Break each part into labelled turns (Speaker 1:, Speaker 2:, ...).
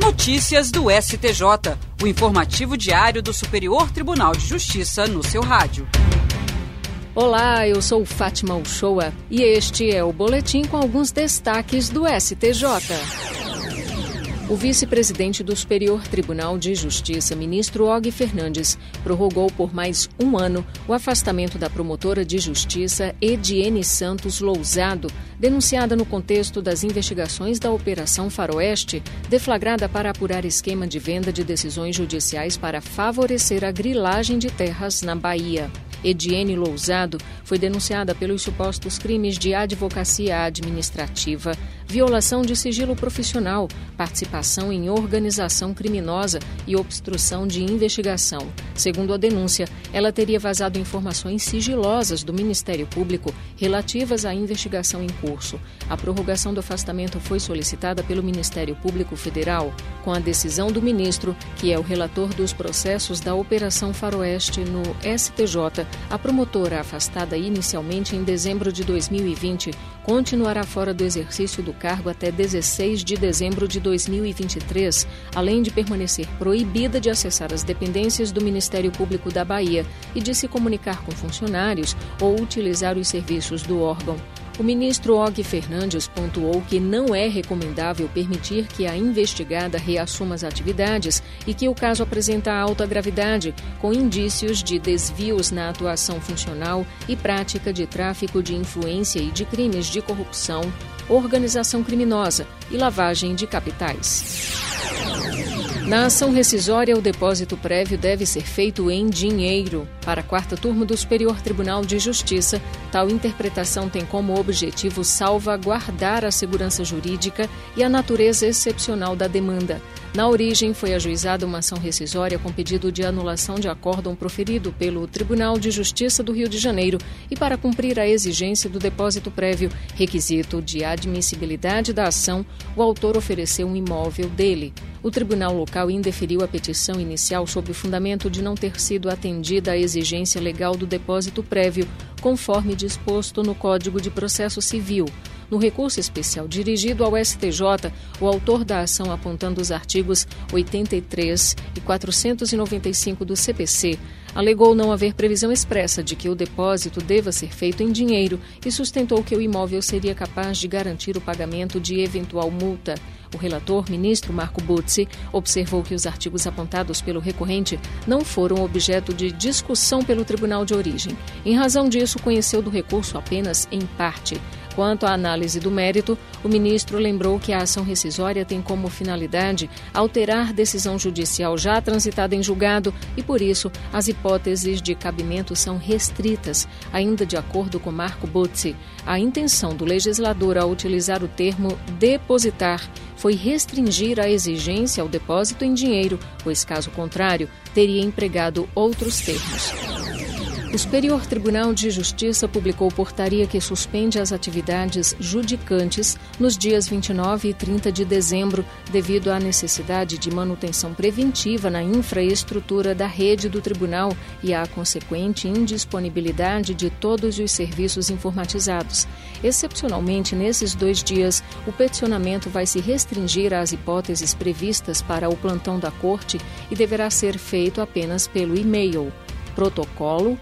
Speaker 1: Notícias do STJ, o informativo diário do Superior Tribunal de Justiça no seu rádio.
Speaker 2: Olá, eu sou Fátima Uchoa e este é o boletim com alguns destaques do STJ. O vice-presidente do Superior Tribunal de Justiça, ministro Og Fernandes, prorrogou por mais um ano o afastamento da promotora de justiça Ediene Santos Lousado, denunciada no contexto das investigações da Operação Faroeste, deflagrada para apurar esquema de venda de decisões judiciais para favorecer a grilagem de terras na Bahia. Ediene Lousado foi denunciada pelos supostos crimes de advocacia administrativa, violação de sigilo profissional, participação em organização criminosa e obstrução de investigação. Segundo a denúncia, ela teria vazado informações sigilosas do Ministério Público relativas à investigação em curso. A prorrogação do afastamento foi solicitada pelo Ministério Público Federal. Com a decisão do ministro, que é o relator dos processos da Operação Faroeste no STJ, a promotora afastada inicialmente em dezembro de 2020 continuará fora do exercício do cargo até 16 de dezembro de 2023, além de permanecer proibida de acessar as dependências do Ministério Público da Bahia e de se comunicar com funcionários ou utilizar os serviços do órgão. O ministro Og Fernandes pontuou que não é recomendável permitir que a investigada reassuma as atividades e que o caso apresenta alta gravidade, com indícios de desvios na atuação funcional e prática de tráfico de influência e de crimes de corrupção, organização criminosa e lavagem de capitais. Na ação rescisória, o depósito prévio deve ser feito em dinheiro. Para a quarta turma do Superior Tribunal de Justiça, tal interpretação tem como objetivo salvaguardar a segurança jurídica e a natureza excepcional da demanda. Na origem, foi ajuizada uma ação rescisória com pedido de anulação de acórdão proferido pelo Tribunal de Justiça do Rio de Janeiro e para cumprir a exigência do depósito prévio, requisito de admissibilidade da ação, o autor ofereceu um imóvel dele. O tribunal local indeferiu a petição inicial sob o fundamento de não ter sido atendida a exigência legal do depósito prévio, conforme disposto no Código de Processo Civil. No recurso especial dirigido ao STJ, o autor da ação apontando os artigos 83 e 495 do CPC alegou não haver previsão expressa de que o depósito deva ser feito em dinheiro e sustentou que o imóvel seria capaz de garantir o pagamento de eventual multa. O relator, ministro Marco Butzi, observou que os artigos apontados pelo recorrente não foram objeto de discussão pelo tribunal de origem. Em razão disso, conheceu do recurso apenas em parte. Quanto à análise do mérito, o ministro lembrou que a ação rescisória tem como finalidade alterar decisão judicial já transitada em julgado e, por isso, as hipóteses de cabimento são restritas, ainda de acordo com Marco Butzi. A intenção do legislador ao utilizar o termo depositar foi restringir a exigência ao depósito em dinheiro, pois, caso contrário, teria empregado outros termos. O Superior Tribunal de Justiça publicou portaria que suspende as atividades judicantes nos dias 29 e 30 de dezembro, devido à necessidade de manutenção preventiva na infraestrutura da rede do tribunal e à consequente indisponibilidade de todos os serviços informatizados. Excepcionalmente, nesses dois dias, o peticionamento vai se restringir às hipóteses previstas para o plantão da Corte e deverá ser feito apenas pelo e-mail protocolo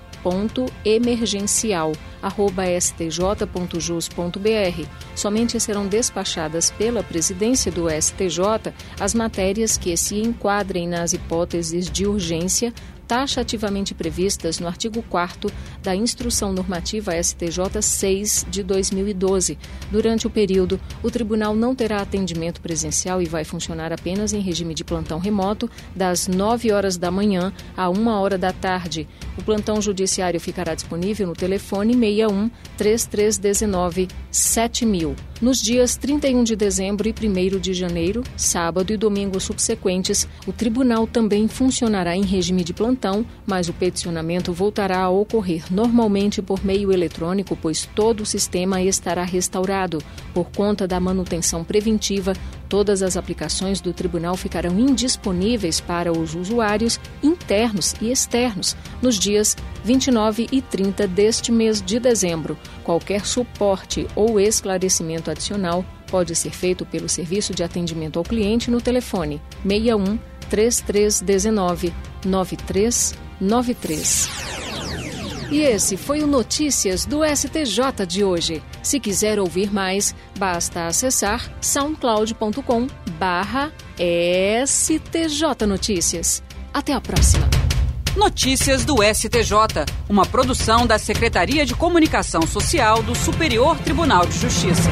Speaker 2: stj.stj.jus.br. Somente serão despachadas pela presidência do STJ as matérias que se enquadrem nas hipóteses de urgência taxativamente previstas no artigo 4 da Instrução Normativa STJ 6 de 2012. Durante o período, o tribunal não terá atendimento presencial e vai funcionar apenas em regime de plantão remoto, das 9 horas da manhã a 1 hora da tarde. O plantão judiciário ficará disponível no telefone 61 3319 7000. Nos dias 31 de dezembro e 1 de janeiro, sábado e domingo subsequentes, o tribunal também funcionará em regime de plantão, mas o peticionamento voltará a ocorrer normalmente por meio eletrônico, pois todo o sistema estará restaurado. Por conta da manutenção preventiva, todas as aplicações do tribunal ficarão indisponíveis para os usuários internos e externos nos dias 29 e 30 deste mês de dezembro. Qualquer suporte ou esclarecimento adicional pode ser feito pelo Serviço de Atendimento ao Cliente no telefone 61 3319 9393. E esse foi o Notícias do STJ de hoje. Se quiser ouvir mais, basta acessar soundcloud.com barra STJ Notícias. Até a próxima.
Speaker 1: Notícias do STJ, uma produção da Secretaria de Comunicação Social do Superior Tribunal de Justiça.